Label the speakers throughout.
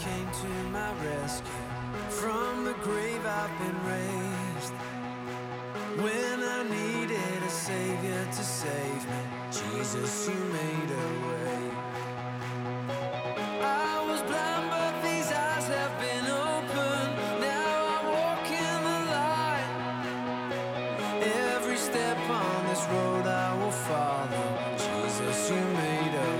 Speaker 1: came to my rescue. From the grave I've been raised. When I needed a savior to save me, Jesus, you made a way. I was blind, but these eyes have been opened. Now I walk in the light. Every step on this road I will follow. Jesus, you made a way.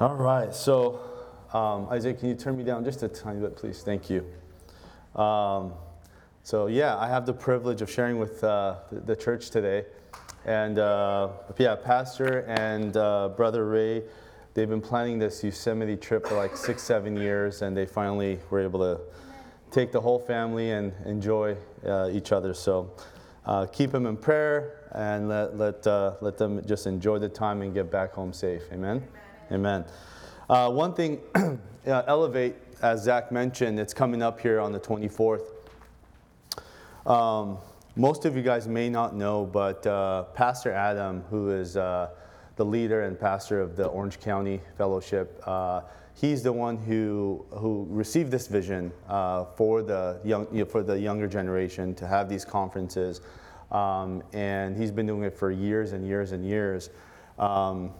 Speaker 2: All right. So, um, Isaiah, can you turn me down just a tiny bit, please? Thank you. Um, so, yeah, I have the privilege of sharing with uh, the, the church today. And uh, yeah, Pastor and uh, Brother Ray, they've been planning this Yosemite trip for like six, seven years, and they finally were able to take the whole family and enjoy uh, each other. So uh, keep them in prayer and let, let, uh, let them just enjoy the time and get back home safe. Amen? Amen. Uh, one thing, uh, Elevate, as Zach mentioned, it's coming up here on the 24th. Um, most of you guys may not know, but uh, Pastor Adam, who is uh, the leader and pastor of the Orange County Fellowship, uh, he's the one who who received this vision uh, for the young you know, for the younger generation to have these conferences, um, and he's been doing it for years and years and years. Um,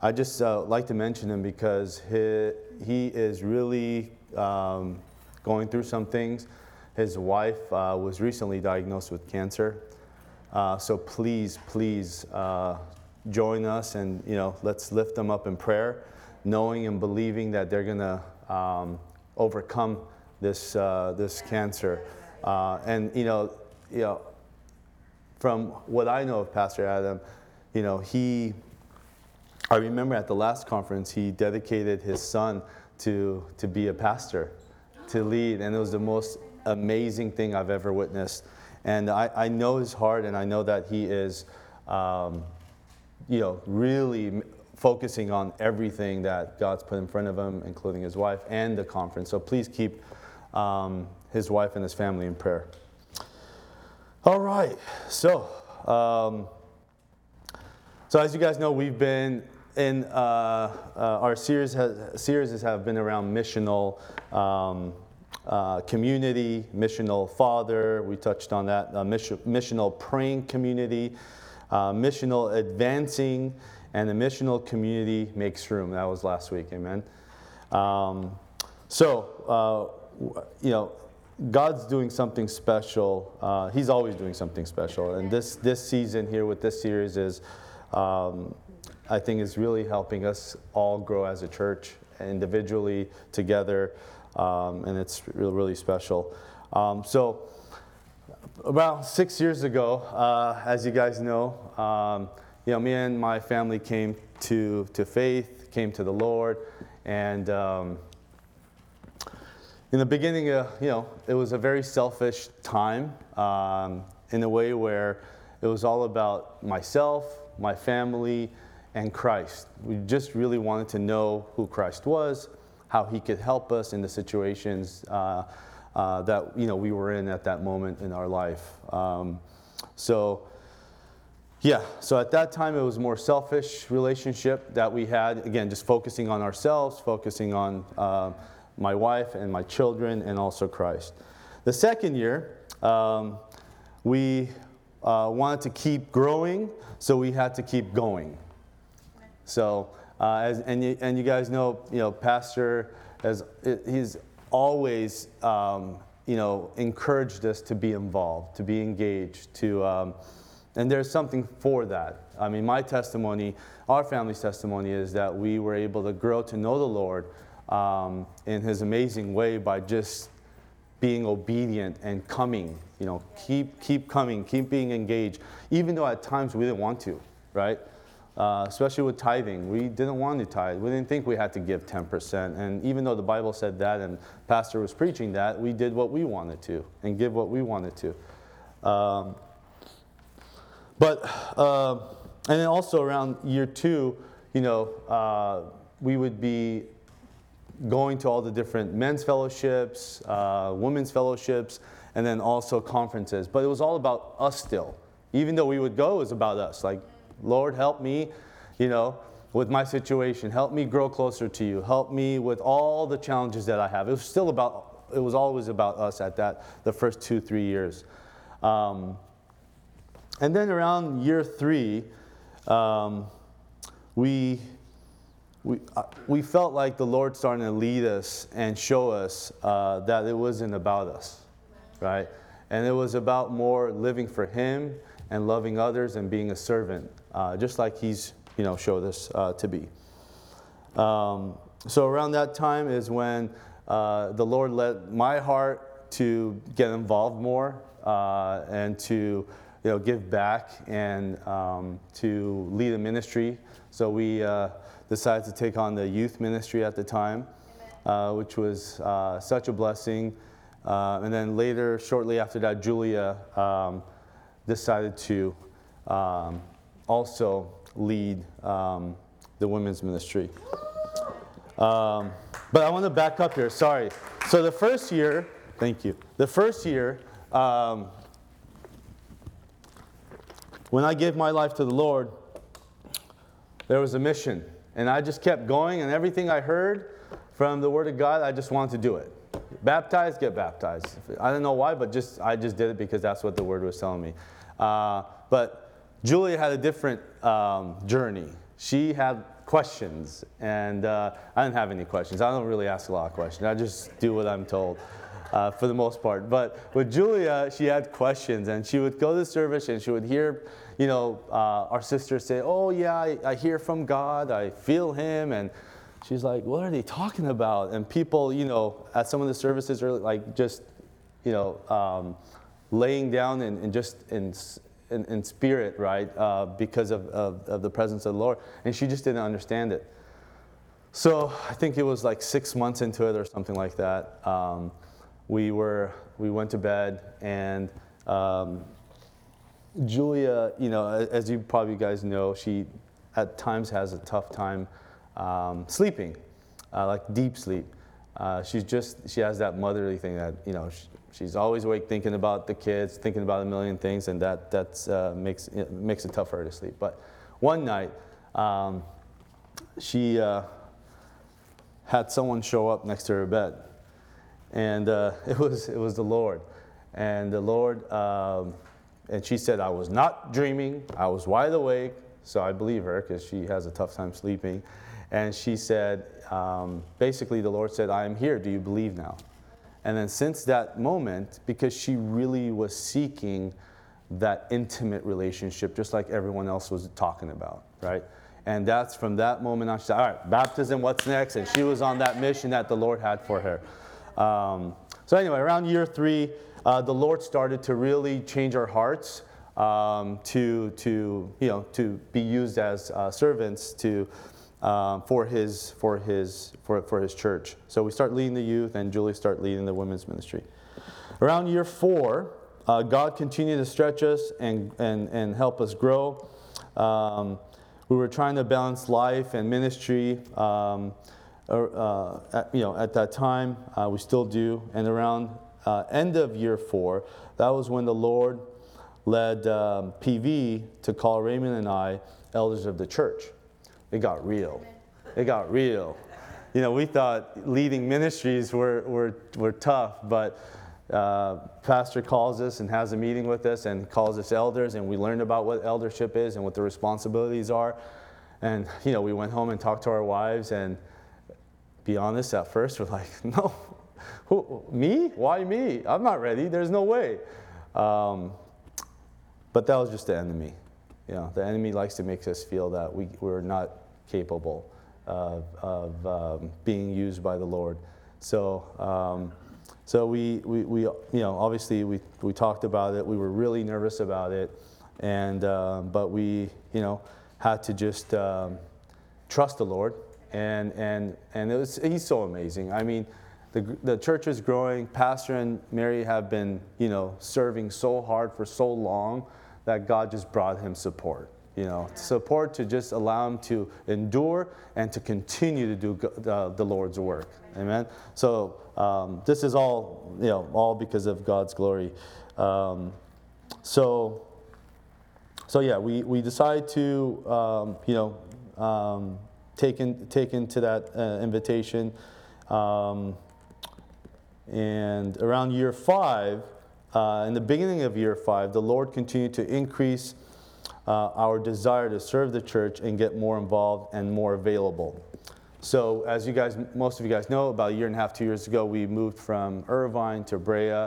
Speaker 2: I just uh, like to mention him because he, he is really um, going through some things. His wife uh, was recently diagnosed with cancer. Uh, so please, please uh, join us and you know let's lift them up in prayer, knowing and believing that they're gonna um, overcome this uh, this cancer. Uh, and you know, you know, from what I know of Pastor Adam, you know he I remember at the last conference, he dedicated his son to, to be a pastor, to lead, and it was the most amazing thing I've ever witnessed. And I, I know his heart, and I know that he is, um, you know, really focusing on everything that God's put in front of him, including his wife and the conference. So please keep um, his wife and his family in prayer. All right, so. Um, so as you guys know, we've been in uh, uh, our series. Has, series have been around missional um, uh, community, missional father. We touched on that. Uh, mission, missional praying community, uh, missional advancing, and the missional community makes room. That was last week. Amen. Um, so uh, you know. God's doing something special. He's always doing something special, and this this season here with this series is, um, I think, is really helping us all grow as a church, individually, together, um, and it's really really special. Um, so, about six years ago, uh, as you guys know, um, you know, me and my family came to to faith, came to the Lord, and. Um, in the beginning, uh, you know, it was a very selfish time um, in a way where it was all about myself, my family, and Christ. We just really wanted to know who Christ was, how he could help us in the situations uh, uh, that you know we were in at that moment in our life. Um, so. Yeah, so at that time it was more selfish relationship that we had. Again, just focusing on ourselves, focusing on uh, my wife and my children, and also Christ. The second year, um, we uh, wanted to keep growing, so we had to keep going. So, uh, as, and, you, and you guys know, you know, Pastor, has, he's always, um, you know, encouraged us to be involved, to be engaged, to, um, and there's something for that. I mean, my testimony, our family's testimony is that we were able to grow to know the Lord um, in His amazing way by just being obedient and coming. You know, keep keep coming, keep being engaged, even though at times we didn't want to, right? Uh, especially with tithing, we didn't want to tithe. We didn't think we had to give 10%. And even though the Bible said that and pastor was preaching that, we did what we wanted to and give what we wanted to. Um, but uh, and then also around year two, you know, uh, we would be going to all the different men's fellowships, uh, women's fellowships, and then also conferences. But it was all about us still. Even though we would go, it was about us. Like, Lord, help me, you know, with my situation. Help me grow closer to you. Help me with all the challenges that I have. It was still about, it was always about us at that, the first two, three years. Um, and then around year three, um, we, we, uh, we felt like the Lord starting to lead us and show us uh, that it wasn't about us, right? And it was about more living for Him and loving others and being a servant, uh, just like He's you know showed us uh, to be. Um, so around that time is when uh, the Lord led my heart to get involved more uh, and to you know, give back and um, to lead a ministry. So we uh, decided to take on the youth ministry at the time, uh, which was such a blessing. And then later, shortly after that, Julia um, decided to um, also lead um, the women's ministry. Um, but I want to back up here, sorry. So the first year, thank you. The first year, um, when I gave my life to the Lord, there was a mission. And I just kept going, and everything I heard from the Word of God, I just wanted to do it. Baptized, get baptized. I don't know why, but just I just did it because that's what the Word was telling me. Uh, but Julia had a different um, journey. She had questions, and uh, I didn't have any questions. I don't really ask a lot of questions. I just do what I'm told uh, for the most part. But with Julia, she had questions, and she would go to service and she would hear, you know, uh, our sister say, "Oh yeah, I, I, hear from God. I feel Him," and she's like, "What are they talking about?" And people, you know, at some of the services are like just, you know, um, laying down and, and just in. In, in, spirit, right, uh, because of, of, of the presence of the Lord. And she just didn't understand it. So I think it was like six months into it or something like that. Um, we were we went to bed and um, Julia, you know, as you probably guys know, she at times has a tough time um, sleeping, uh, like deep sleep. Uh, she's just she has that motherly thing that you know she's always awake thinking about the kids, thinking about a million things, and that that's uh, makes it makes it tough for her to sleep. But one night, um, she uh, had someone show up next to her bed and uh, it was it was the Lord, and the Lord, um, and she said I was not dreaming, I was wide awake, so I believe her because she has a tough time sleeping, and she said um, basically the Lord said I am here. Do you believe now? And then since that moment, because she really was seeking that intimate relationship, just like everyone else was talking about, right? And that's from that moment on, she said, All right, baptism, what's next? And she was on that mission that the Lord had for her. Um, so anyway, around year three, uh, the Lord started to really change our hearts um, to, to, you know, to be used as uh, servants to, um, for, his, for, his, for, for his church. So we start leading the youth, and Julie start leading the women's ministry. Around year four, uh, God continued to stretch us and, and, and help us grow. Um, we were trying to balance life and ministry. Um, uh, at, you know, at that time, uh, we still do. And around uh, end of year four, that was when the Lord led um, PV to call Raymond and I elders of the church. It got real. It got real. You know, we thought leading ministries were, were, were tough, but uh, pastor calls us and has a meeting with us and calls us elders, and we learned about what eldership is and what the responsibilities are. And, you know, we went home and talked to our wives, and be honest, at first we're like, no, who, me? Why me? I'm not ready. There's no way. Um, but that was just the enemy. You know, the enemy likes to make us feel that we, we're not capable of, of um, being used by the Lord. So um, so we, we, we, you know, obviously we, we talked about it. We were really nervous about it, and uh, but we, you know, had to just um, trust the Lord, and and and it was, He's so amazing. I mean, the the church is growing. Pastor and Mary have been, you know, serving so hard for so long that God just brought him support. You know, support to just allow him to endure and to continue to do uh, the Lord's work. Amen. So um, this is all, you know, all because of God's glory. Um, so, so yeah, we, we decide to, um, you know, um, take, in, take into that uh, invitation. Um, and around year five, uh, in the beginning of year five, the Lord continued to increase uh, our desire to serve the church and get more involved and more available. So, as you guys, most of you guys know, about a year and a half, two years ago, we moved from Irvine to Brea.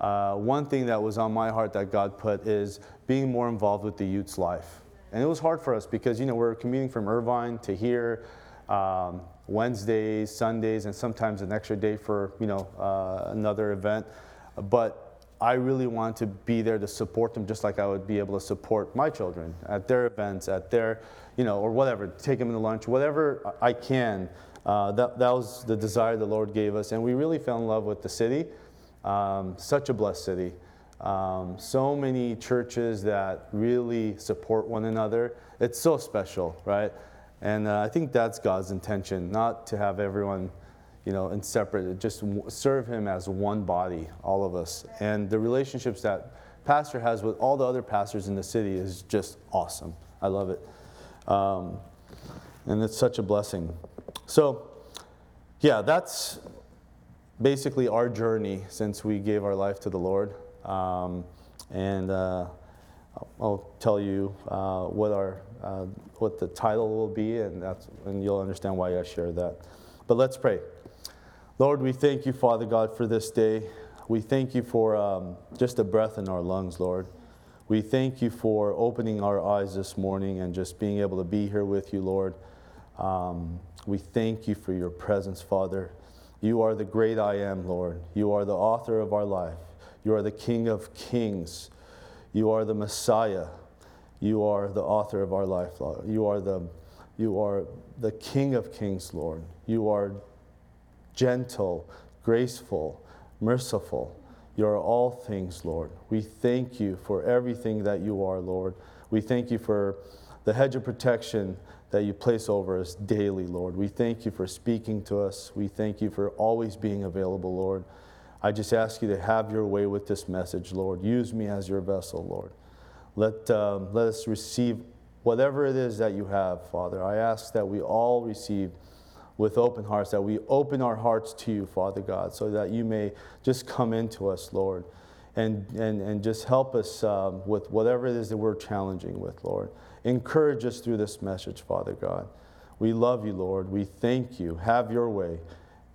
Speaker 2: Uh, one thing that was on my heart that God put is being more involved with the youth's life. And it was hard for us because, you know, we're commuting from Irvine to here um, Wednesdays, Sundays, and sometimes an extra day for, you know, uh, another event. But I really wanted to be there to support them just like I would be able to support my children at their events, at their you know, or whatever, take them to lunch, whatever I can. Uh, that, that was the desire the Lord gave us. And we really fell in love with the city. Um, such a blessed city. Um, so many churches that really support one another. It's so special, right? And uh, I think that's God's intention, not to have everyone, you know, and separate, just serve Him as one body, all of us. And the relationships that pastor has with all the other pastors in the city is just awesome. I love it. Um, and it's such a blessing. So, yeah, that's basically our journey since we gave our life to the Lord. Um, and uh, I'll tell you uh, what our uh, what the title will be, and that's and you'll understand why I share that. But let's pray. Lord, we thank you, Father God, for this day. We thank you for um, just a breath in our lungs, Lord. We thank you for opening our eyes this morning and just being able to be here with you, Lord. Um, we thank you for your presence, Father. You are the great I am, Lord. You are the author of our life. You are the King of kings. You are the Messiah. You are the author of our life, Lord. You are the, you are the King of kings, Lord. You are gentle, graceful, merciful. You are all things, Lord. We thank you for everything that you are, Lord. We thank you for the hedge of protection that you place over us daily, Lord. We thank you for speaking to us. We thank you for always being available, Lord. I just ask you to have your way with this message, Lord. Use me as your vessel, Lord. Let, um, let us receive whatever it is that you have, Father. I ask that we all receive with open hearts, that we open our hearts to you, Father God, so that you may just come into us, Lord, and, and, and just help us um, with whatever it is that we're challenging with, Lord. Encourage us through this message, Father God. We love you, Lord. We thank you. Have your way.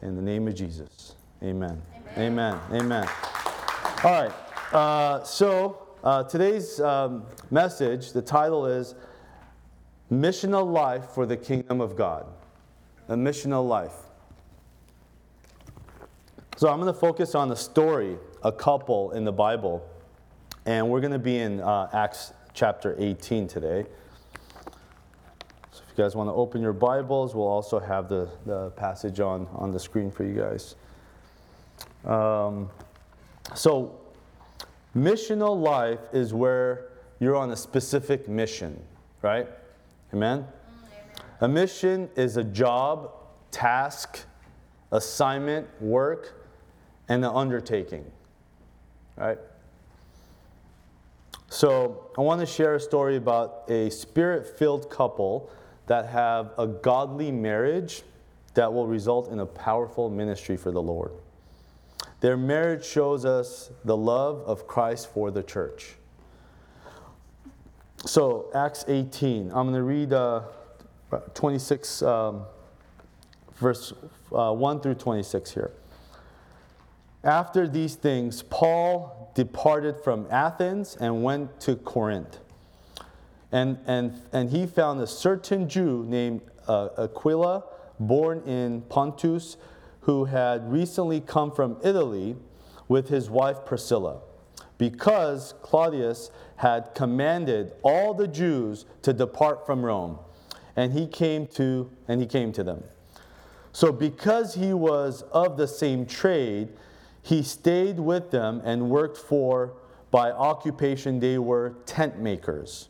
Speaker 2: In the name of Jesus. Amen. Amen. Amen. All right. Uh, so uh, today's um, message, the title is Missional Life for the Kingdom of God a missional life. So I'm going to focus on the story, a couple in the Bible, and we're going to be in uh, Acts chapter 18 today. So if you guys want to open your Bibles, we'll also have the, the passage on, on the screen for you guys. Um, so, missional life is where you're on a specific mission, right? Amen? A mission is a job, task, assignment, work, and an undertaking. Right? So, I want to share a story about a spirit filled couple that have a godly marriage that will result in a powerful ministry for the Lord. Their marriage shows us the love of Christ for the church. So, Acts 18, I'm going to read uh, 26, um, verse uh, 1 through 26 here. After these things, Paul departed from Athens and went to Corinth. And, and, and he found a certain Jew named uh, Aquila, born in Pontus, who had recently come from Italy with his wife Priscilla, because Claudius had commanded all the Jews to depart from Rome, and he came to and he came to them. So because he was of the same trade, he stayed with them and worked for by occupation they were tent makers.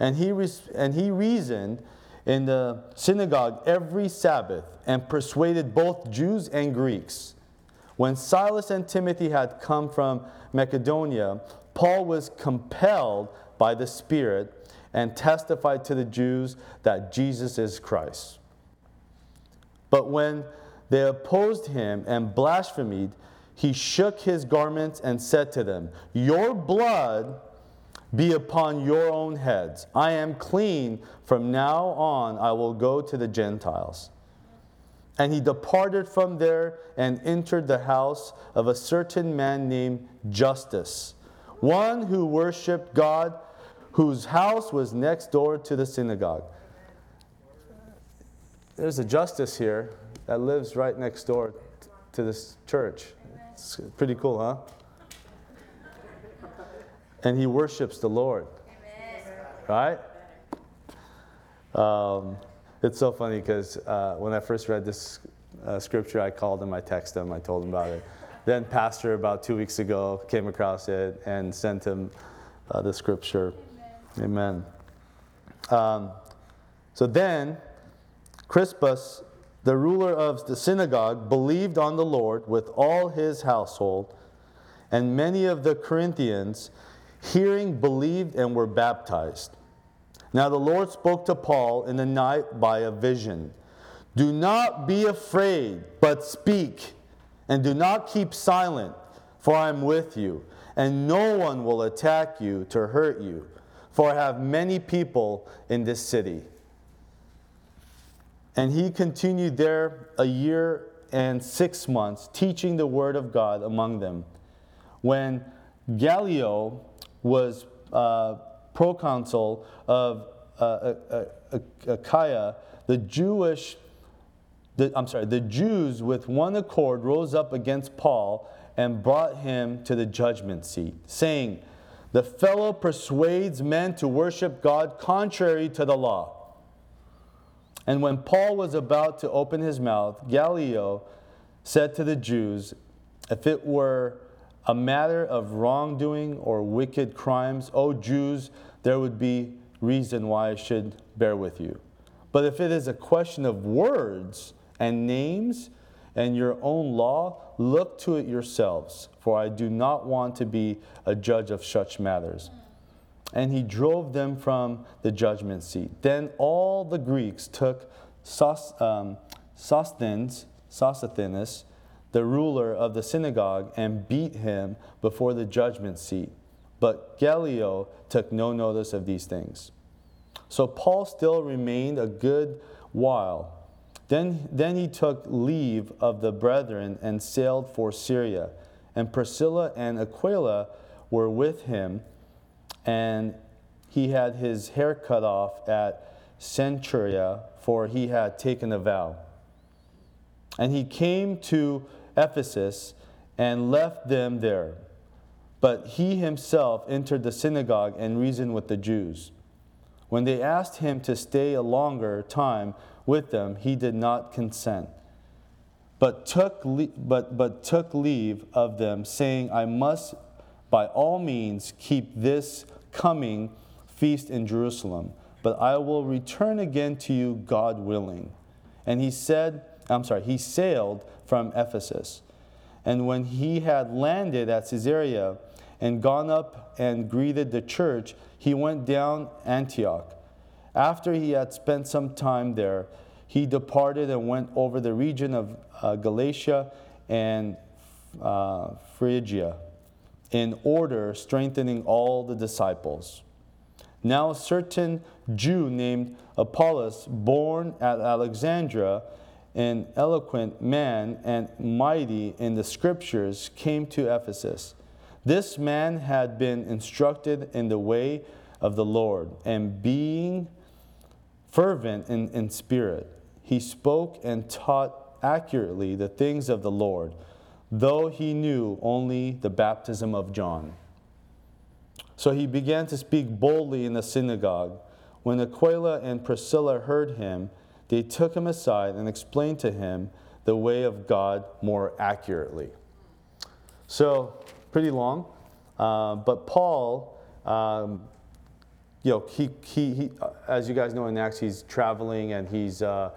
Speaker 2: And he, and he reasoned in the synagogue every Sabbath and persuaded both Jews and Greeks. When Silas and Timothy had come from Macedonia, Paul was compelled by the Spirit and testified to the Jews that Jesus is Christ. But when they opposed him and blasphemed, he shook his garments and said to them, Your blood be upon your own heads. I am clean. From now on, I will go to the Gentiles. And he departed from there and entered the house of a certain man named Justus, one who worshiped God, whose house was next door to the synagogue. There's a justice here that lives right next door to this church. It's pretty cool, huh? and he worships the Lord. Right? Um, it's so funny because uh, when I first read this uh, scripture, I called him, I texted him, I told him about it. Then, Pastor, about two weeks ago, came across it and sent him uh, the scripture. Amen. Um, so then, Crispus, the ruler of the synagogue, believed on the Lord with all his household, and many of the Corinthians hearing, believed, and were baptized. Now the Lord spoke to Paul in the night by a vision. Do not be afraid, but speak, and do not keep silent, for I am with you, and no one will attack you to hurt you, for I have many people in this city. And he continued there a year and six months, teaching the word of God among them. When Gallio, was uh, proconsul of uh, Achaia, the Jewish, the, I'm sorry, the Jews with one accord rose up against Paul and brought him to the judgment seat, saying, The fellow persuades men to worship God contrary to the law. And when Paul was about to open his mouth, Gallio said to the Jews, If it were a matter of wrongdoing or wicked crimes, O Jews, there would be reason why I should bear with you. But if it is a question of words and names and your own law, look to it yourselves, for I do not want to be a judge of such matters. And he drove them from the judgment seat. Then all the Greeks took um, Sosthenes, Sosthenes the ruler of the synagogue, and beat him before the judgment seat. But Gallio took no notice of these things. So Paul still remained a good while. Then, then he took leave of the brethren and sailed for Syria. And Priscilla and Aquila were with him, and he had his hair cut off at Cenchrea, for he had taken a vow. And he came to Ephesus and left them there. But he himself entered the synagogue and reasoned with the Jews. When they asked him to stay a longer time with them, he did not consent, but took, le- but, but took leave of them, saying, I must by all means keep this coming feast in Jerusalem, but I will return again to you, God willing. And he said, I'm sorry, he sailed from Ephesus. And when he had landed at Caesarea and gone up and greeted the church, he went down Antioch. After he had spent some time there, he departed and went over the region of uh, Galatia and uh, Phrygia in order, strengthening all the disciples. Now, a certain Jew named Apollos, born at Alexandria, an eloquent man and mighty in the scriptures, came to Ephesus. This man had been instructed in the way of the Lord, and being fervent in, in spirit, he spoke and taught accurately the things of the Lord, though he knew only the baptism of John. So he began to speak boldly in the synagogue. When Aquila and Priscilla heard him, they took him aside and explained to him the way of God more accurately. So, pretty long. Uh, but Paul, um, you know, he, he, he, as you guys know in Acts, he's traveling and he's uh,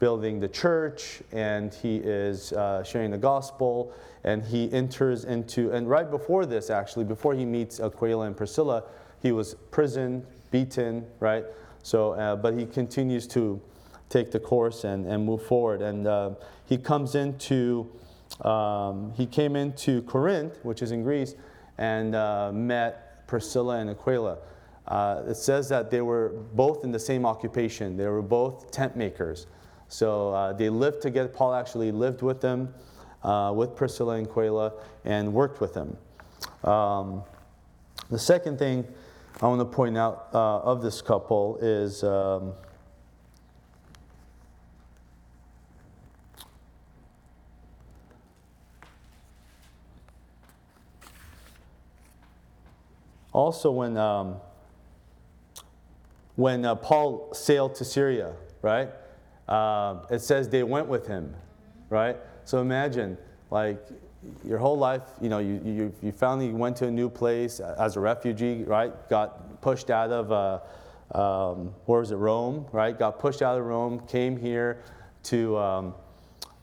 Speaker 2: building the church and he is uh, sharing the gospel and he enters into, and right before this, actually, before he meets Aquila and Priscilla, he was prisoned, beaten, right? So, uh, but he continues to take the course and, and move forward. And uh, he comes into, um, he came into Corinth, which is in Greece, and uh, met Priscilla and Aquila. Uh, it says that they were both in the same occupation. They were both tent makers. So uh, they lived together. Paul actually lived with them, uh, with Priscilla and Aquila, and worked with them. Um, the second thing I want to point out uh, of this couple is um, also when um, when uh, Paul sailed to Syria, right? Uh, it says they went with him, right? So imagine, like, your whole life, you know, you, you, you finally went to a new place as a refugee, right? Got pushed out of, uh, um, where was it, Rome, right? Got pushed out of Rome, came here to, um,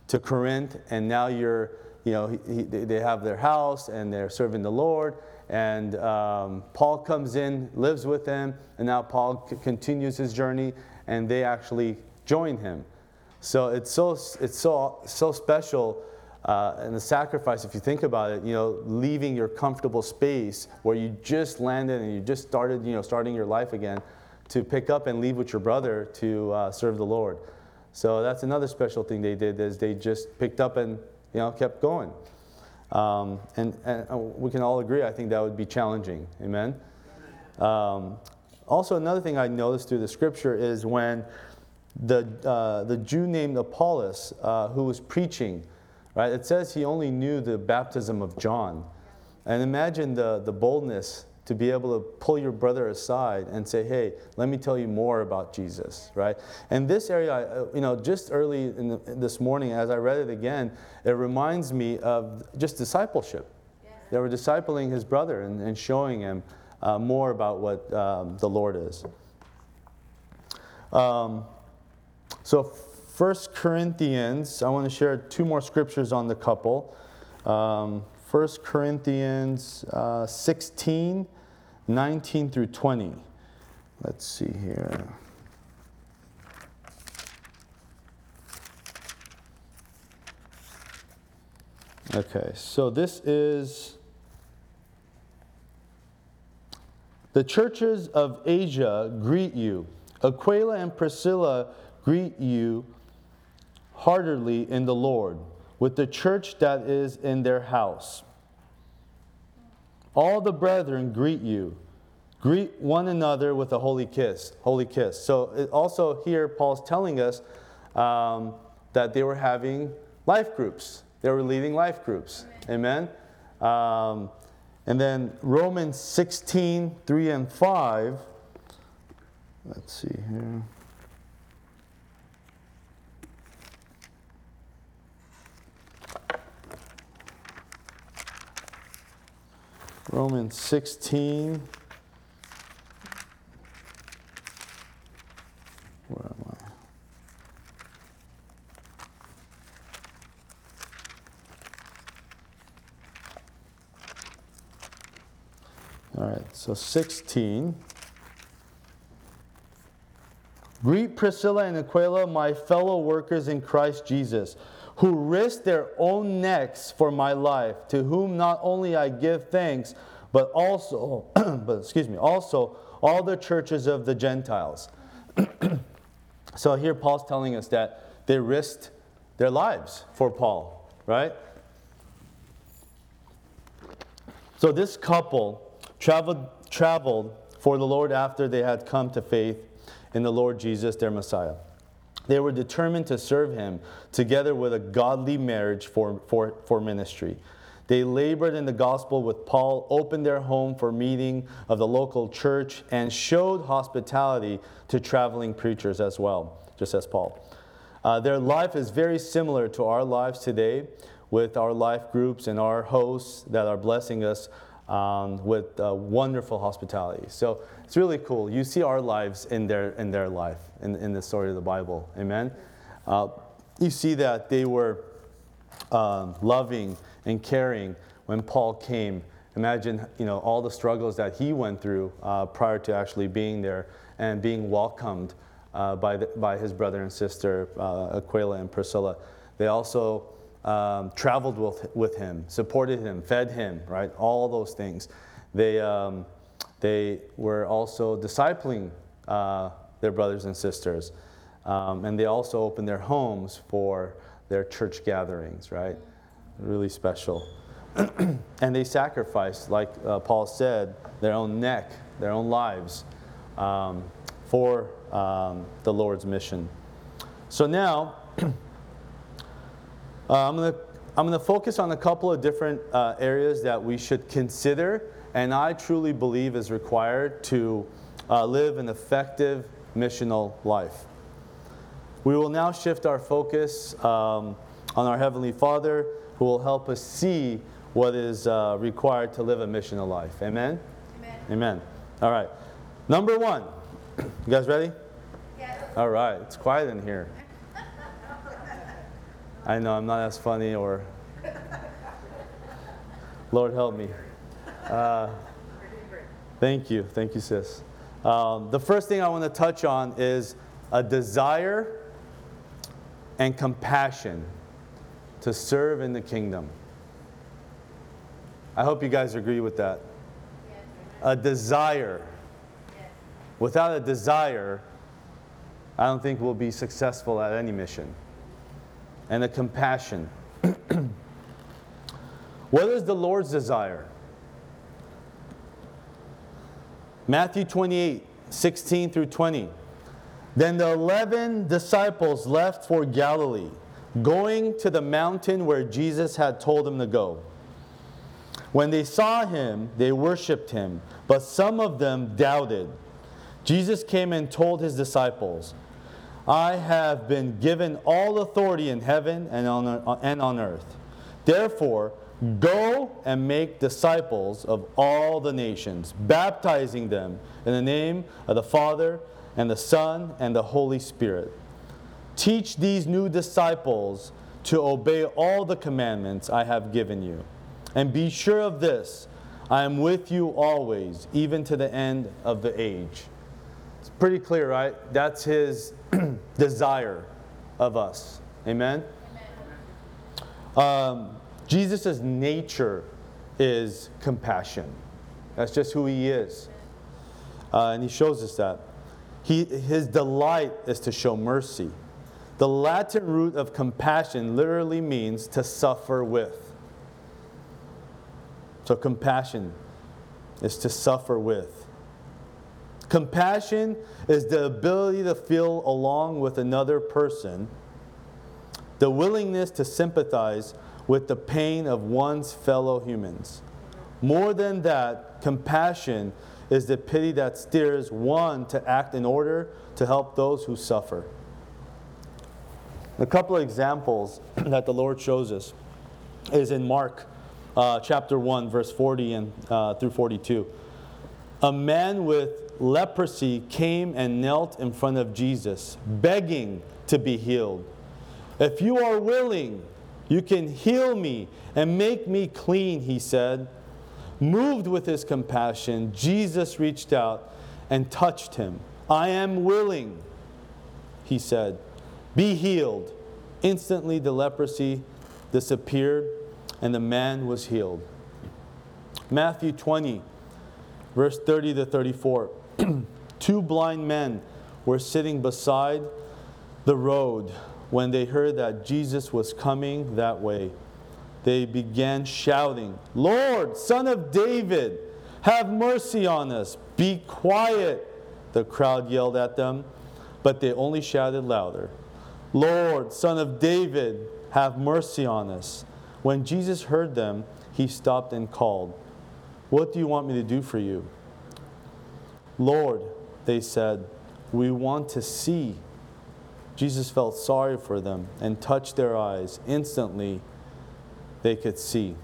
Speaker 2: to Corinth, and now you're, you know, he, he, they have their house and they're serving the Lord. And um, Paul comes in, lives with them, and now Paul c- continues his journey, and they actually join him. So it's so, it's so, so special. Uh, and the sacrifice, if you think about it, you know, leaving your comfortable space where you just landed and you just started, you know, starting your life again, to pick up and leave with your brother to uh, serve the Lord. So that's another special thing they did is they just picked up and you know kept going. Um, and, and, uh, we can all agree, I think that would be challenging. Amen. Um, also, another thing I noticed through the scripture is when the, uh, the Jew named Apollos, uh, who was preaching, right? It says he only knew the baptism of John. And imagine the, the boldness to be able to pull your brother aside and say, hey, let me tell you more about Jesus, right? And this area, uh, you know, just early in the, this morning, as I read it again, it reminds me of just discipleship. They were discipling his brother and, and showing him uh, more about what um, the Lord is. Um, so, First Corinthians, I want to share two more scriptures on the couple. Um, 1 Corinthians uh, 16, 19 through 20. Let's see here. Okay, so this is the churches of Asia greet you. Aquila and Priscilla greet you heartily in the Lord with the church that is in their house. All the brethren greet you. Greet one another with a holy kiss. Holy kiss. So also here, Paul's telling us um, that they were having life groups. They were leading life groups. Amen. Um, and then Romans 16, 3 and 5. Let's see here. Romans 16. Where am I? All right, so 16. Greet Priscilla and Aquila, my fellow workers in Christ Jesus who risked their own necks for my life, to whom not only I give thanks, but also, but excuse me, also all the churches of the Gentiles. so here Paul's telling us that they risked their lives for Paul, right? So this couple traveled, traveled for the Lord after they had come to faith in the Lord Jesus, their Messiah. They were determined to serve him together with a godly marriage for, for, for ministry. They labored in the gospel with Paul, opened their home for meeting of the local church, and showed hospitality to traveling preachers as well, just as Paul. Uh, their life is very similar to our lives today with our life groups and our hosts that are blessing us um, with uh, wonderful hospitality. So it's really cool. You see our lives in their, in their life, in, in the story of the Bible. Amen? Uh, you see that they were um, loving and caring when Paul came. Imagine, you know, all the struggles that he went through uh, prior to actually being there and being welcomed uh, by, the, by his brother and sister, uh, Aquila and Priscilla. They also um, traveled with, with him, supported him, fed him, right? All those things. They, um, they were also discipling uh, their brothers and sisters. Um, and they also opened their homes for their church gatherings, right? Really special. and they sacrificed, like uh, Paul said, their own neck, their own lives um, for um, the Lord's mission. So now, Uh, I'm going to I'm going to focus on a couple of different uh, areas that we should consider, and I truly believe is required to uh, live an effective missional life. We will now shift our focus um, on our Heavenly Father, who will help us see what is uh, required to live a missional life. Amen? Amen? Amen. All right. Number one. You guys ready? Yes. All right. It's quiet in here. I know I'm not as funny or. Lord help me. Uh, thank you. Thank you, sis. Um, the first thing I want to touch on is a desire and compassion to serve in the kingdom. I hope you guys agree with that. A desire. Without a desire, I don't think we'll be successful at any mission and a compassion. what is the Lord's desire? Matthew 28, 16 through 20. Then the eleven disciples left for Galilee, going to the mountain where Jesus had told them to go. When they saw him, they worshiped him, but some of them doubted. Jesus came and told his disciples, I have been given all authority in heaven and on, and on earth. Therefore, go and make disciples of all the nations, baptizing them in the name of the Father and the Son and the Holy Spirit. Teach these new disciples to obey all the commandments I have given you. And be sure of this I am with you always, even to the end of the age. It's pretty clear, right? That's his desire of us. Amen? Um, Jesus' nature is compassion. That's just who he is. Uh, and he shows us that. He, his delight is to show mercy. The Latin root of compassion literally means to suffer with. So, compassion is to suffer with. Compassion is the ability to feel along with another person, the willingness to sympathize with the pain of one's fellow humans. More than that, compassion is the pity that steers one to act in order to help those who suffer. A couple of examples that the Lord shows us is in Mark uh, chapter 1, verse 40 and, uh, through 42. A man with leprosy came and knelt in front of Jesus, begging to be healed. If you are willing, you can heal me and make me clean, he said. Moved with his compassion, Jesus reached out and touched him. I am willing, he said. Be healed. Instantly, the leprosy disappeared and the man was healed. Matthew 20, verse 30 to 34. Two blind men were sitting beside the road when they heard that Jesus was coming that way. They began shouting, Lord, son of David, have mercy on us. Be quiet, the crowd yelled at them, but they only shouted louder, Lord, son of David, have mercy on us. When Jesus heard them, he stopped and called, What do you want me to do for you? Lord, they said, We want to see. Jesus felt sorry for them and touched their eyes. Instantly, they could see.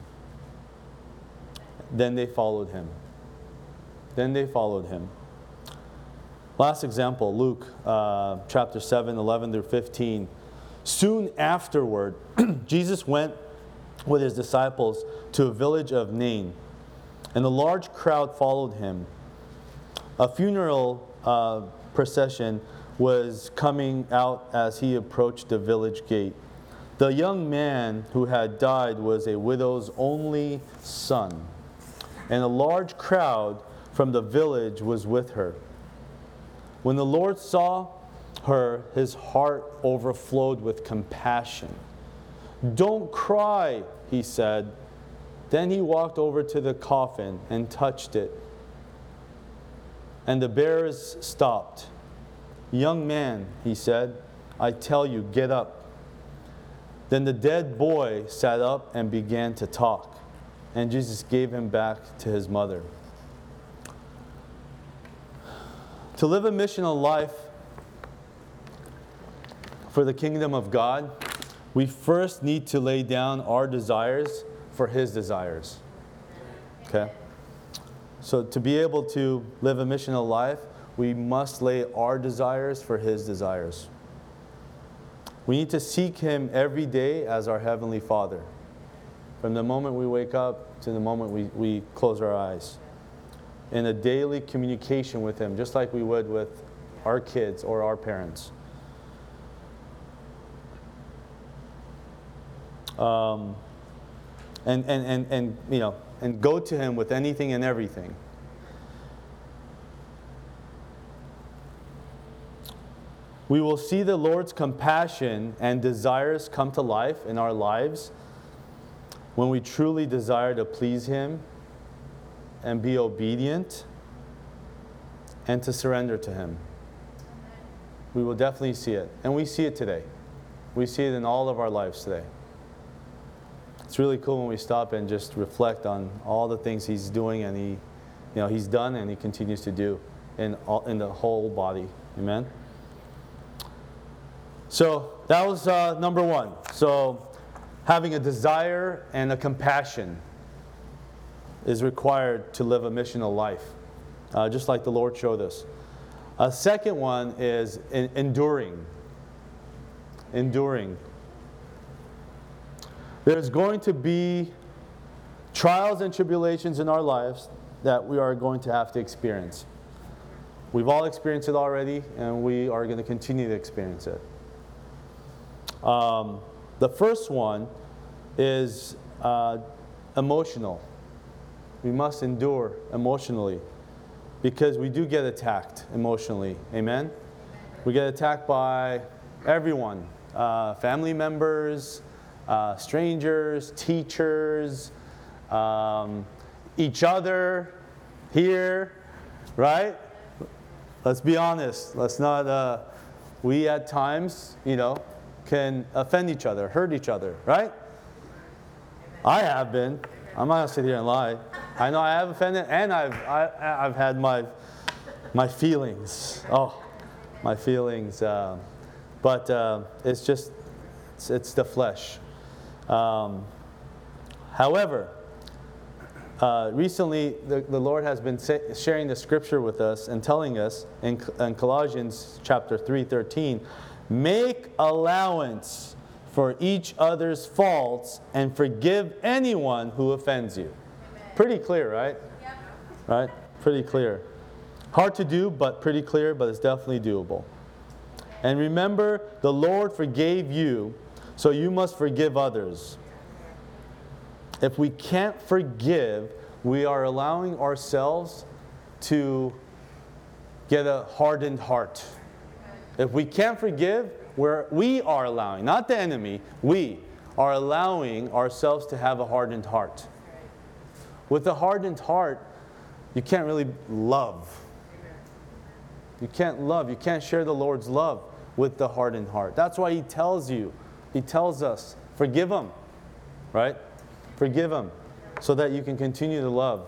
Speaker 2: Then they followed him. Then they followed him. Last example, Luke uh, chapter 7, 11 through 15. Soon afterward, Jesus went with his disciples to a village of Nain, and a large crowd followed him. A funeral uh, procession was coming out as he approached the village gate. The young man who had died was a widow's only son, and a large crowd from the village was with her. When the Lord saw her, his heart overflowed with compassion. Don't cry, he said. Then he walked over to the coffin and touched it. And the bearers stopped. Young man, he said, I tell you, get up. Then the dead boy sat up and began to talk, and Jesus gave him back to his mother. To live a missional life for the kingdom of God, we first need to lay down our desires for His desires. Okay? So, to be able to live a missional life, we must lay our desires for His desires. We need to seek Him every day as our Heavenly Father, from the moment we wake up to the moment we, we close our eyes in a daily communication with Him, just like we would with our kids or our parents. Um, and, and, and, and, you know, and go to Him with anything and everything. We will see the Lord's compassion and desires come to life in our lives when we truly desire to please Him and be obedient and to surrender to Him. We will definitely see it. And we see it today. We see it in all of our lives today. It's really cool when we stop and just reflect on all the things He's doing and He, you know, He's done and He continues to do in, all, in the whole body. Amen? So that was uh, number one. So having a desire and a compassion is required to live a missional life, uh, just like the Lord showed us. A second one is in, enduring. Enduring. There's going to be trials and tribulations in our lives that we are going to have to experience. We've all experienced it already, and we are going to continue to experience it. Um, the first one is uh, emotional we must endure emotionally because we do get attacked emotionally. Amen? We get attacked by everyone uh, family members, uh, strangers, teachers, um, each other here, right? Let's be honest. Let's not, uh, we at times, you know, can offend each other, hurt each other, right? I have been. I'm not gonna sit here and lie. I know I have offended, and I've I, have i have had my my feelings. Oh, my feelings. Uh, but uh, it's just it's, it's the flesh. Um, however, uh, recently the, the Lord has been sharing the scripture with us and telling us in, in Colossians chapter 3, 13, make allowance for each other's faults and forgive anyone who offends you. Amen. Pretty clear, right? Yep. Right? Pretty clear. Hard to do, but pretty clear, but it's definitely doable. And remember, the Lord forgave you, so you must forgive others. If we can't forgive, we are allowing ourselves to get a hardened heart. If we can't forgive, where we are allowing, not the enemy, we are allowing ourselves to have a hardened heart. With a hardened heart, you can't really love. You can't love. You can't share the Lord's love with the hardened heart. That's why he tells you, he tells us, forgive them, right? Forgive them so that you can continue to love.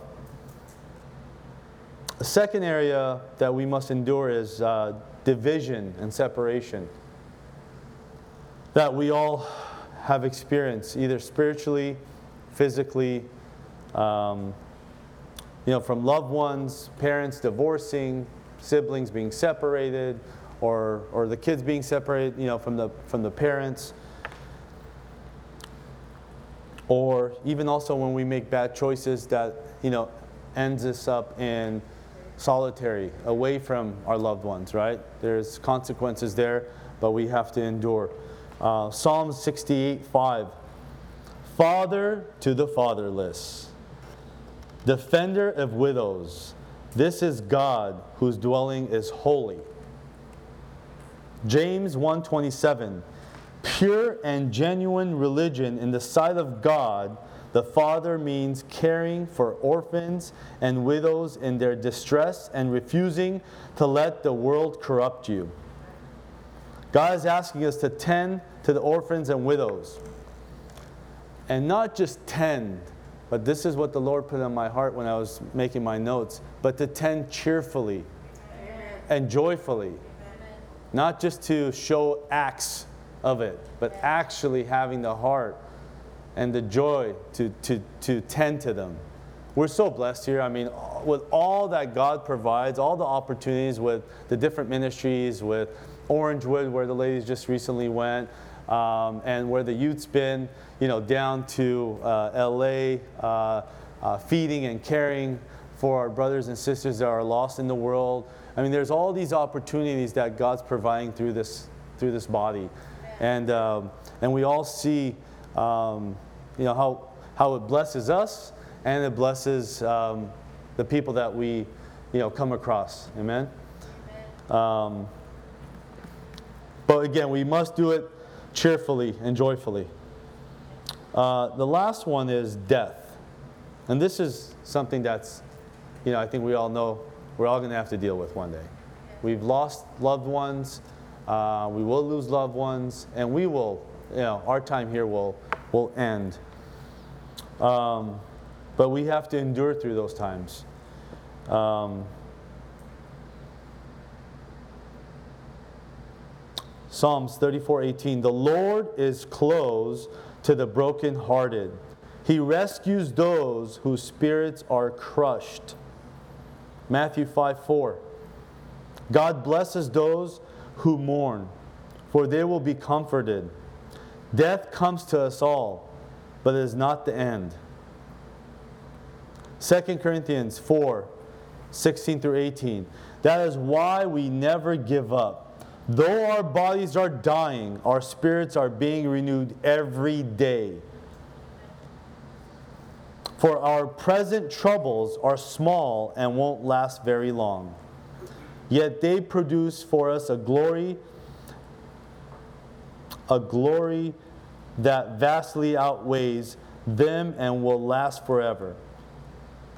Speaker 2: The second area that we must endure is uh, division and separation that we all have experienced, either spiritually, physically, um, you know, from loved ones, parents divorcing, siblings being separated, or, or the kids being separated, you know, from the, from the parents. Or even also when we make bad choices that, you know, ends us up in solitary, away from our loved ones, right? There's consequences there, but we have to endure. Uh, Psalm 68 5. Father to the fatherless, defender of widows. This is God whose dwelling is holy. James 1:27 Pure and genuine religion in the sight of God the Father means caring for orphans and widows in their distress and refusing to let the world corrupt you. God is asking us to tend to the orphans and widows. And not just tend, but this is what the Lord put on my heart when I was making my notes, but to tend cheerfully and joyfully. Not just to show acts of it, but actually having the heart and the joy to, to, to tend to them. We're so blessed here. I mean, with all that God provides, all the opportunities with the different ministries, with Orangewood, where the ladies just recently went, um, and where the youth's been, you know, down to uh, LA, uh, uh, feeding and caring for our brothers and sisters that are lost in the world. I mean, there's all these opportunities that God's providing through this through this body, and um, and we all see um, you know, how, how it blesses us and it blesses um, the people that we, you know, come across. Amen? Amen. Um, but again, we must do it cheerfully and joyfully. Uh, the last one is death. And this is something that's, you know, I think we all know we're all going to have to deal with one day. We've lost loved ones, uh, we will lose loved ones, and we will you know, our time here will, will end. Um, but we have to endure through those times. Um, Psalms 34:18 The Lord is close to the brokenhearted. He rescues those whose spirits are crushed. Matthew 5:4 God blesses those who mourn, for they will be comforted. Death comes to us all, but it is not the end. 2 Corinthians 4 16 through 18. That is why we never give up. Though our bodies are dying, our spirits are being renewed every day. For our present troubles are small and won't last very long. Yet they produce for us a glory a glory that vastly outweighs them and will last forever.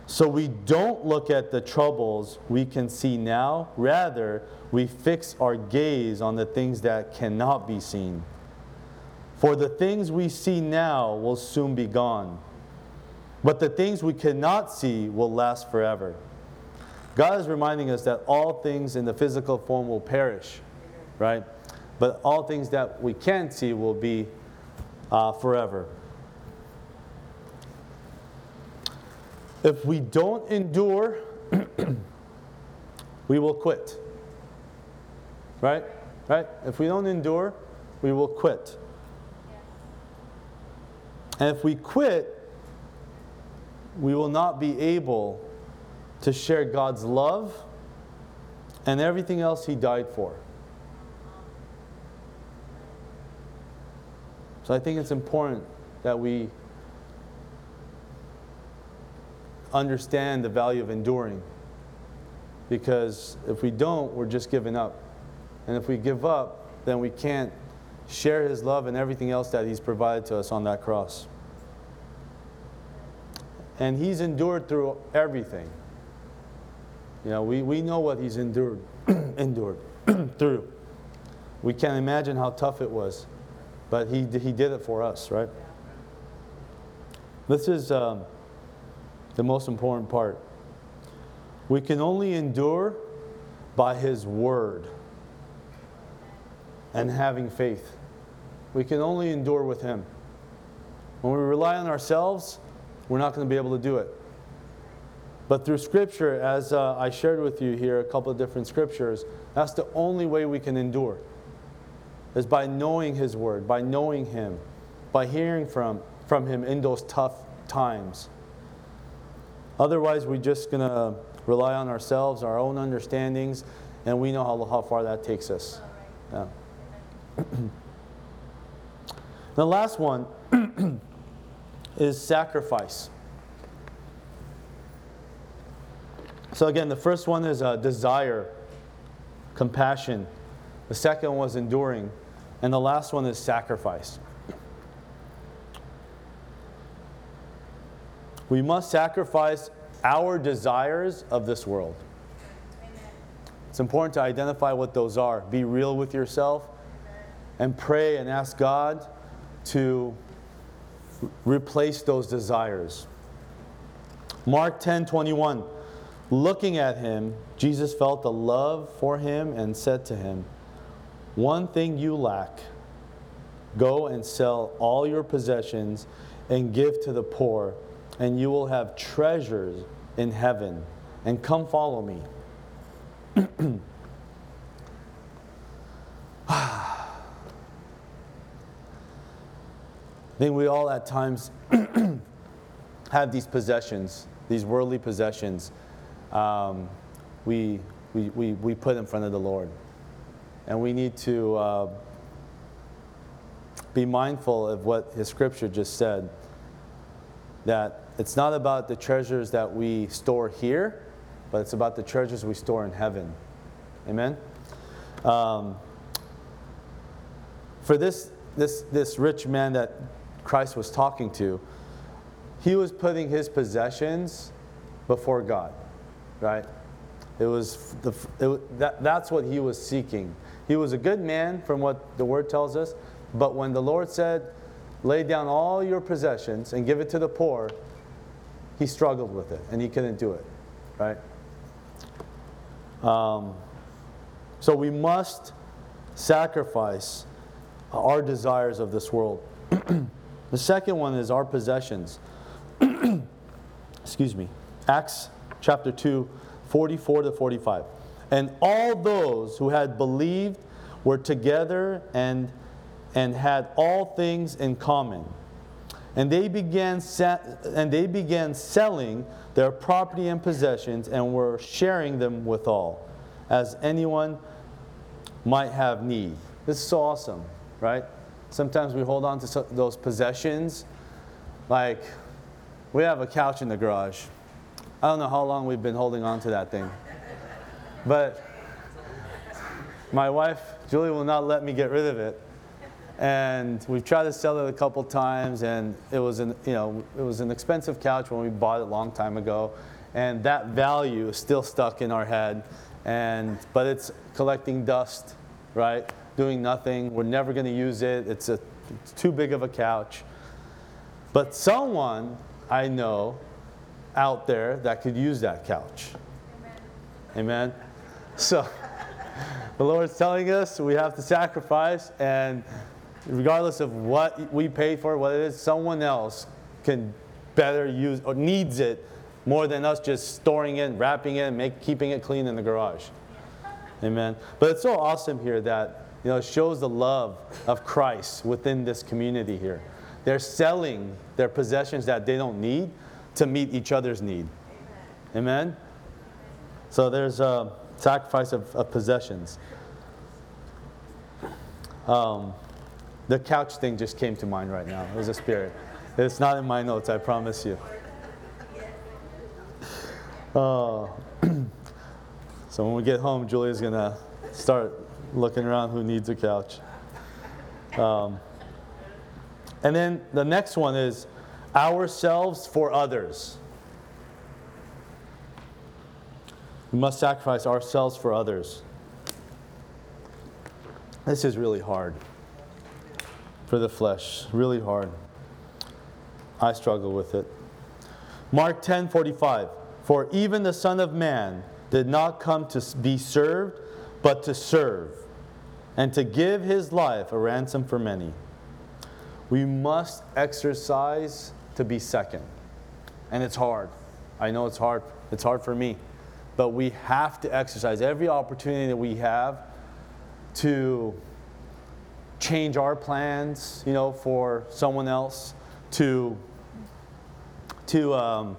Speaker 2: So we don't look at the troubles we can see now, rather, we fix our gaze on the things that cannot be seen. For the things we see now will soon be gone, but the things we cannot see will last forever. God is reminding us that all things in the physical form will perish, right? But all things that we can see will be uh, forever. If we don't endure, we will quit. Right? Right? If we don't endure, we will quit. And if we quit, we will not be able to share God's love and everything else He died for. So I think it's important that we understand the value of enduring. Because if we don't, we're just giving up. And if we give up, then we can't share His love and everything else that He's provided to us on that cross. And He's endured through everything. You know, we, we know what He's endured, endured through. We can't imagine how tough it was, but He, he did it for us, right? This is um, the most important part. We can only endure by His Word and having faith. We can only endure with Him. When we rely on ourselves, we're not going to be able to do it. But through Scripture, as uh, I shared with you here, a couple of different scriptures, that's the only way we can endure, is by knowing His Word, by knowing Him, by hearing from, from Him in those tough times. Otherwise, we're just going to rely on ourselves, our own understandings, and we know how, how far that takes us. Yeah. the last one is sacrifice. So, again, the first one is uh, desire, compassion. The second one was enduring. And the last one is sacrifice. We must sacrifice our desires of this world. It's important to identify what those are. Be real with yourself and pray and ask God to replace those desires. Mark 10 21. Looking at him, Jesus felt a love for him and said to him, One thing you lack. Go and sell all your possessions and give to the poor, and you will have treasures in heaven. And come follow me. I think we all at times have these possessions, these worldly possessions um, we, we, we, we put in front of the Lord. And we need to uh, be mindful of what His scripture just said that it's not about the treasures that we store here, but it's about the treasures we store in heaven. Amen? Um, for this, this, this rich man that Christ was talking to, he was putting his possessions before God right? It was the, it, that, that's what he was seeking. He was a good man, from what the word tells us, but when the Lord said, lay down all your possessions and give it to the poor, he struggled with it and he couldn't do it, right? Um, so we must sacrifice our desires of this world. the second one is our possessions. Excuse me. Acts chapter 2, 44 to 45. And all those who had believed were together and, and had all things in common. And they began and they began selling their property and possessions and were sharing them with all, as anyone might have need. This is so awesome, right? Sometimes we hold on to those possessions, like we have a couch in the garage. I don't know how long we've been holding on to that thing. But my wife, Julie, will not let me get rid of it. And we've tried to sell it a couple times, and it was an, you know, it was an expensive couch when we bought it a long time ago. And that value is still stuck in our head. And, but it's collecting dust, right? Doing nothing. We're never going to use it. It's, a, it's too big of a couch. But someone I know out there that could use that couch. Amen. Amen. So the Lord's telling us we have to sacrifice, and regardless of what we pay for, what it is, someone else can better use or needs it more than us just storing it, wrapping it, make, keeping it clean in the garage. Amen. But it's so awesome here that you know it shows the love of Christ within this community here. They're selling their possessions that they don't need to meet each other's need. Amen? Amen? So there's a sacrifice of, of possessions. Um, the couch thing just came to mind right now. It was a spirit. It's not in my notes, I promise you. Uh, so when we get home, Julia's going to start looking around who needs a couch. Um, and then the next one is ourselves for others. We must sacrifice ourselves for others. This is really hard for the flesh, really hard. I struggle with it. Mark 10 45. For even the Son of Man did not come to be served, but to serve, and to give his life a ransom for many. We must exercise to be second. And it's hard. I know it's hard. It's hard for me. But we have to exercise every opportunity that we have to change our plans, you know, for someone else, to to um,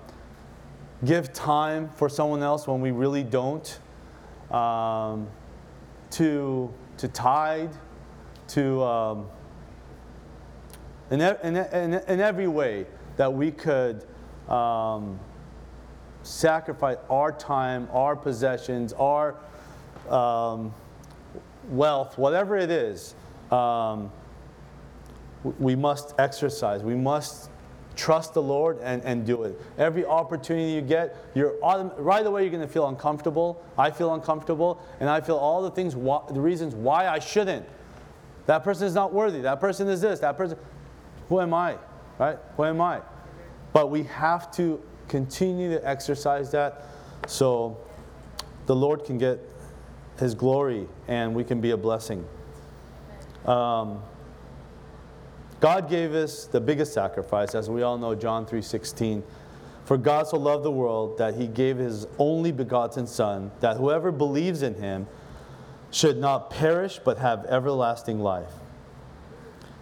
Speaker 2: give time for someone else when we really don't, um, to to tithe, to um, in, in, in, in, every way that we could um, sacrifice our time, our possessions, our um, wealth, whatever it is, um, we must exercise. We must trust the Lord and, and do it. Every opportunity you get, you're right away you're going to feel uncomfortable. I feel uncomfortable, and I feel all the things, the reasons why I shouldn't. That person is not worthy. That person is this. That person. Who am I? Right? Who am I? But we have to continue to exercise that so the Lord can get His glory and we can be a blessing. Um, God gave us the biggest sacrifice, as we all know, John 3:16. For God so loved the world that he gave his only begotten Son, that whoever believes in him should not perish but have everlasting life.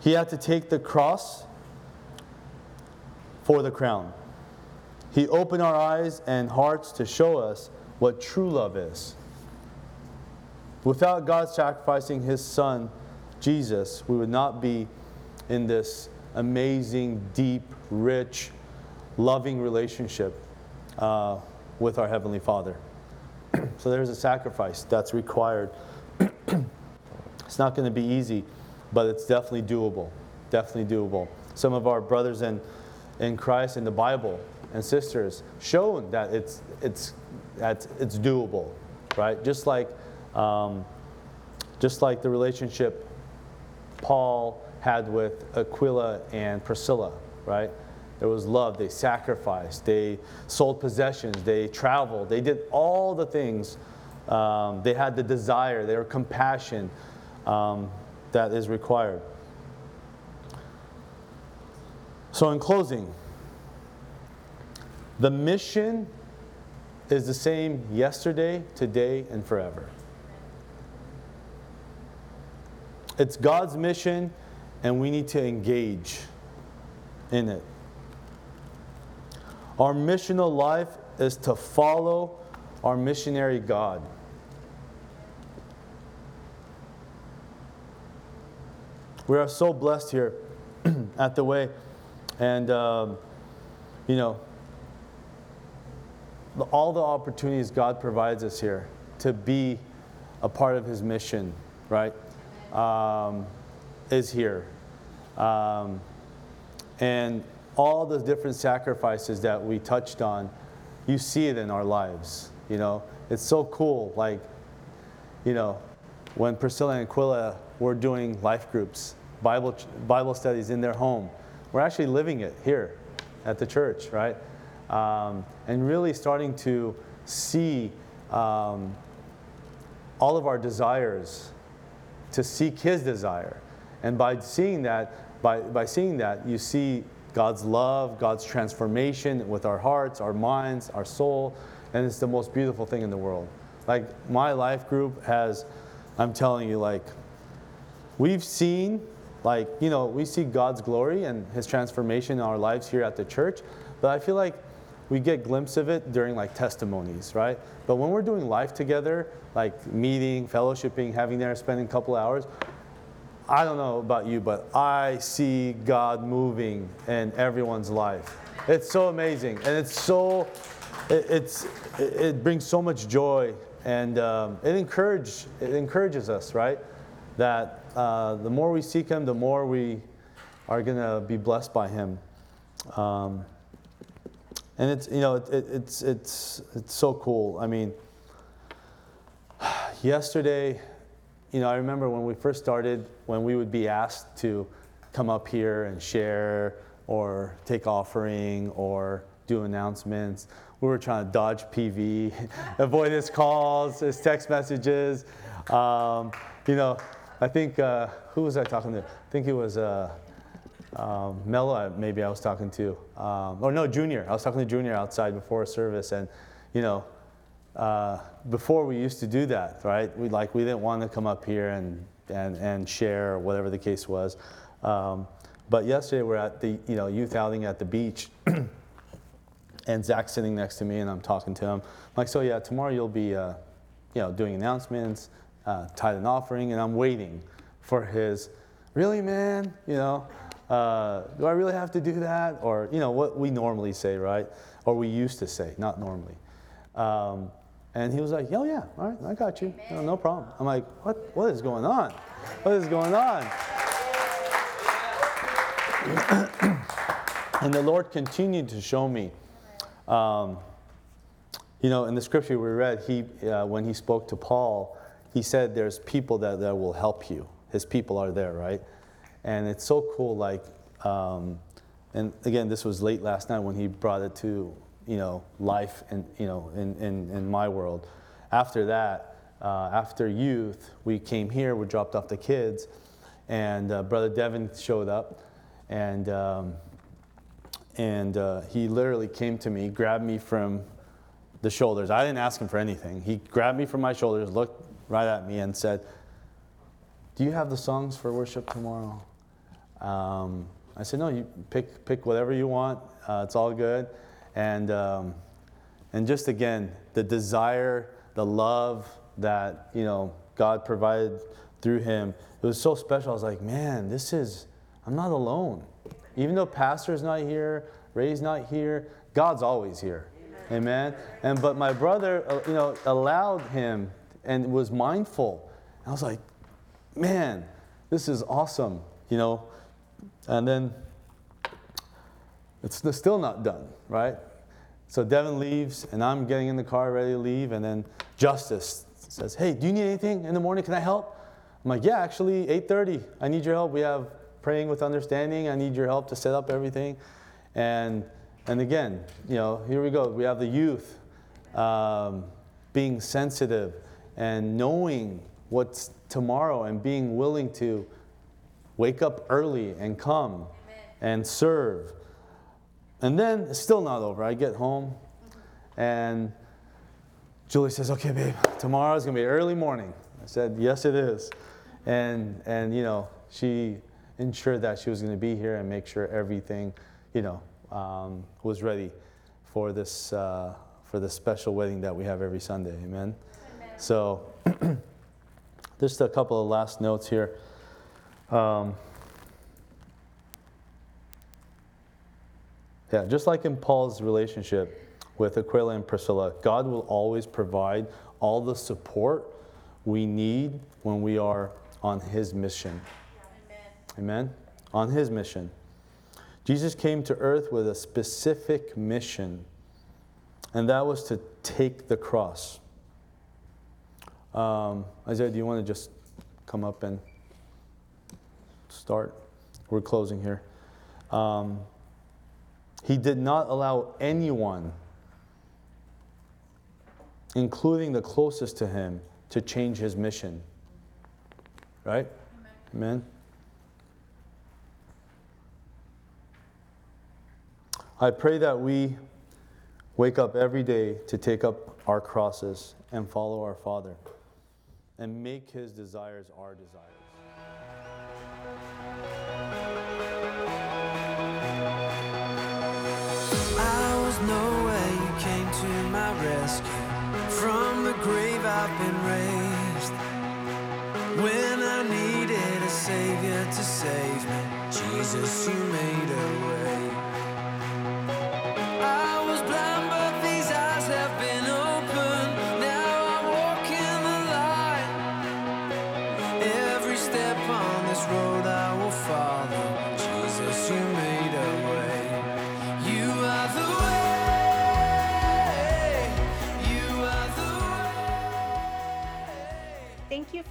Speaker 2: He had to take the cross for the crown. He opened our eyes and hearts to show us what true love is. Without God sacrificing his Son, Jesus, we would not be in this amazing, deep, rich, loving relationship uh, with our Heavenly Father. so there's a sacrifice that's required. it's not going to be easy, but it's definitely doable. Definitely doable. Some of our brothers in, in Christ in the Bible and sisters shown that it's, it's, that it's doable, right? Just like, um, just like the relationship Paul had with Aquila and Priscilla, right? There was love. They sacrificed. They sold possessions. They traveled. They did all the things. Um, they had the desire. They were compassion um, that is required. So, in closing, the mission is the same yesterday, today, and forever. It's God's mission and we need to engage in it. Our missional life is to follow our missionary God. We are so blessed here at the way, and um, you know, all the opportunities God provides us here to be a part of His mission, right, um, is here. Um, and all the different sacrifices that we touched on, you see it in our lives. You know, it's so cool. Like, you know, when Priscilla and Aquila were doing life groups, Bible, Bible studies in their home, we're actually living it here at the church, right? Um, and really starting to see um, all of our desires to seek His desire. And by seeing that, by, by seeing that, you see God's love, God's transformation with our hearts, our minds, our soul, and it's the most beautiful thing in the world. Like my life group has, I'm telling you, like, we've seen, like, you know, we see God's glory and His transformation in our lives here at the church, but I feel like we get glimpse of it during like testimonies, right? But when we're doing life together, like meeting, fellowshipping, having there, spending a couple hours, I don't know about you, but I see God moving in everyone's life. It's so amazing, and it's so, it, it's, it brings so much joy, and um, it encourage, it encourages us, right? That uh, the more we seek Him, the more we are to be blessed by Him. Um, and it's you know it, it, it's it's it's so cool. I mean, yesterday you know, I remember when we first started, when we would be asked to come up here and share or take offering or do announcements. We were trying to dodge PV, avoid his calls, his text messages. Um, you know, I think, uh, who was I talking to? I think it was uh, um, Mello, maybe I was talking to. Um, or no, Junior. I was talking to Junior outside before service. And, you know, uh, before we used to do that, right? We like we didn't want to come up here and and and share or whatever the case was. Um, but yesterday we're at the you know youth outing at the beach, and Zach's sitting next to me and I'm talking to him. I'm like, so yeah, tomorrow you'll be uh, you know doing announcements, uh, tithe and offering, and I'm waiting for his. Really, man? You know, uh, do I really have to do that? Or you know what we normally say, right? Or we used to say, not normally. Um, and he was like, "Oh yeah, all right, I got you, no, no problem." I'm like, "What? What is going on? What is going on?" and the Lord continued to show me. Um, you know, in the scripture we read, he uh, when he spoke to Paul, he said, "There's people that, that will help you. His people are there, right?" And it's so cool. Like, um, and again, this was late last night when he brought it to you know, life in, you know, in, in, in my world. After that, uh, after youth, we came here, we dropped off the kids, and uh, Brother Devin showed up, and, um, and uh, he literally came to me, grabbed me from the shoulders. I didn't ask him for anything. He grabbed me from my shoulders, looked right at me, and said, Do you have the songs for worship tomorrow? Um, I said, No, you pick, pick whatever you want, uh, it's all good. And, um, and just again, the desire, the love that, you know, God provided through him, it was so special. I was like, man, this is, I'm not alone. Even though pastor's not here, Ray's not here, God's always here. Amen. Amen. And but my brother, uh, you know, allowed him and was mindful. I was like, man, this is awesome, you know. And then it's still not done, right? So Devin leaves, and I'm getting in the car ready to leave, and then Justice says, "Hey, do you need anything in the morning? Can I help?" I'm like, "Yeah, actually, 8:30. I need your help. We have praying with understanding. I need your help to set up everything." And and again, you know, here we go. We have the youth um, being sensitive and knowing what's tomorrow and being willing to wake up early and come Amen. and serve and then it's still not over. I get home and Julie says, Okay, babe, tomorrow's gonna be early morning. I said, Yes, it is. And and you know, she ensured that she was gonna be here and make sure everything, you know, um, was ready for this uh, for this special wedding that we have every Sunday. Amen. Amen. So just a couple of last notes here. Um, Yeah, just like in Paul's relationship with Aquila and Priscilla, God will always provide all the support we need when we are on His mission. Amen. Amen? On His mission. Jesus came to earth with a specific mission, and that was to take the cross. Um, Isaiah, do you want to just come up and start? We're closing here. Um, he did not allow anyone, including the closest to him, to change his mission. Right? Amen. Amen. I pray that we wake up every day to take up our crosses and follow our Father and make his desires our desires.
Speaker 1: To my rescue From the grave I've been raised When I needed a savior to save me, Jesus, you made a way.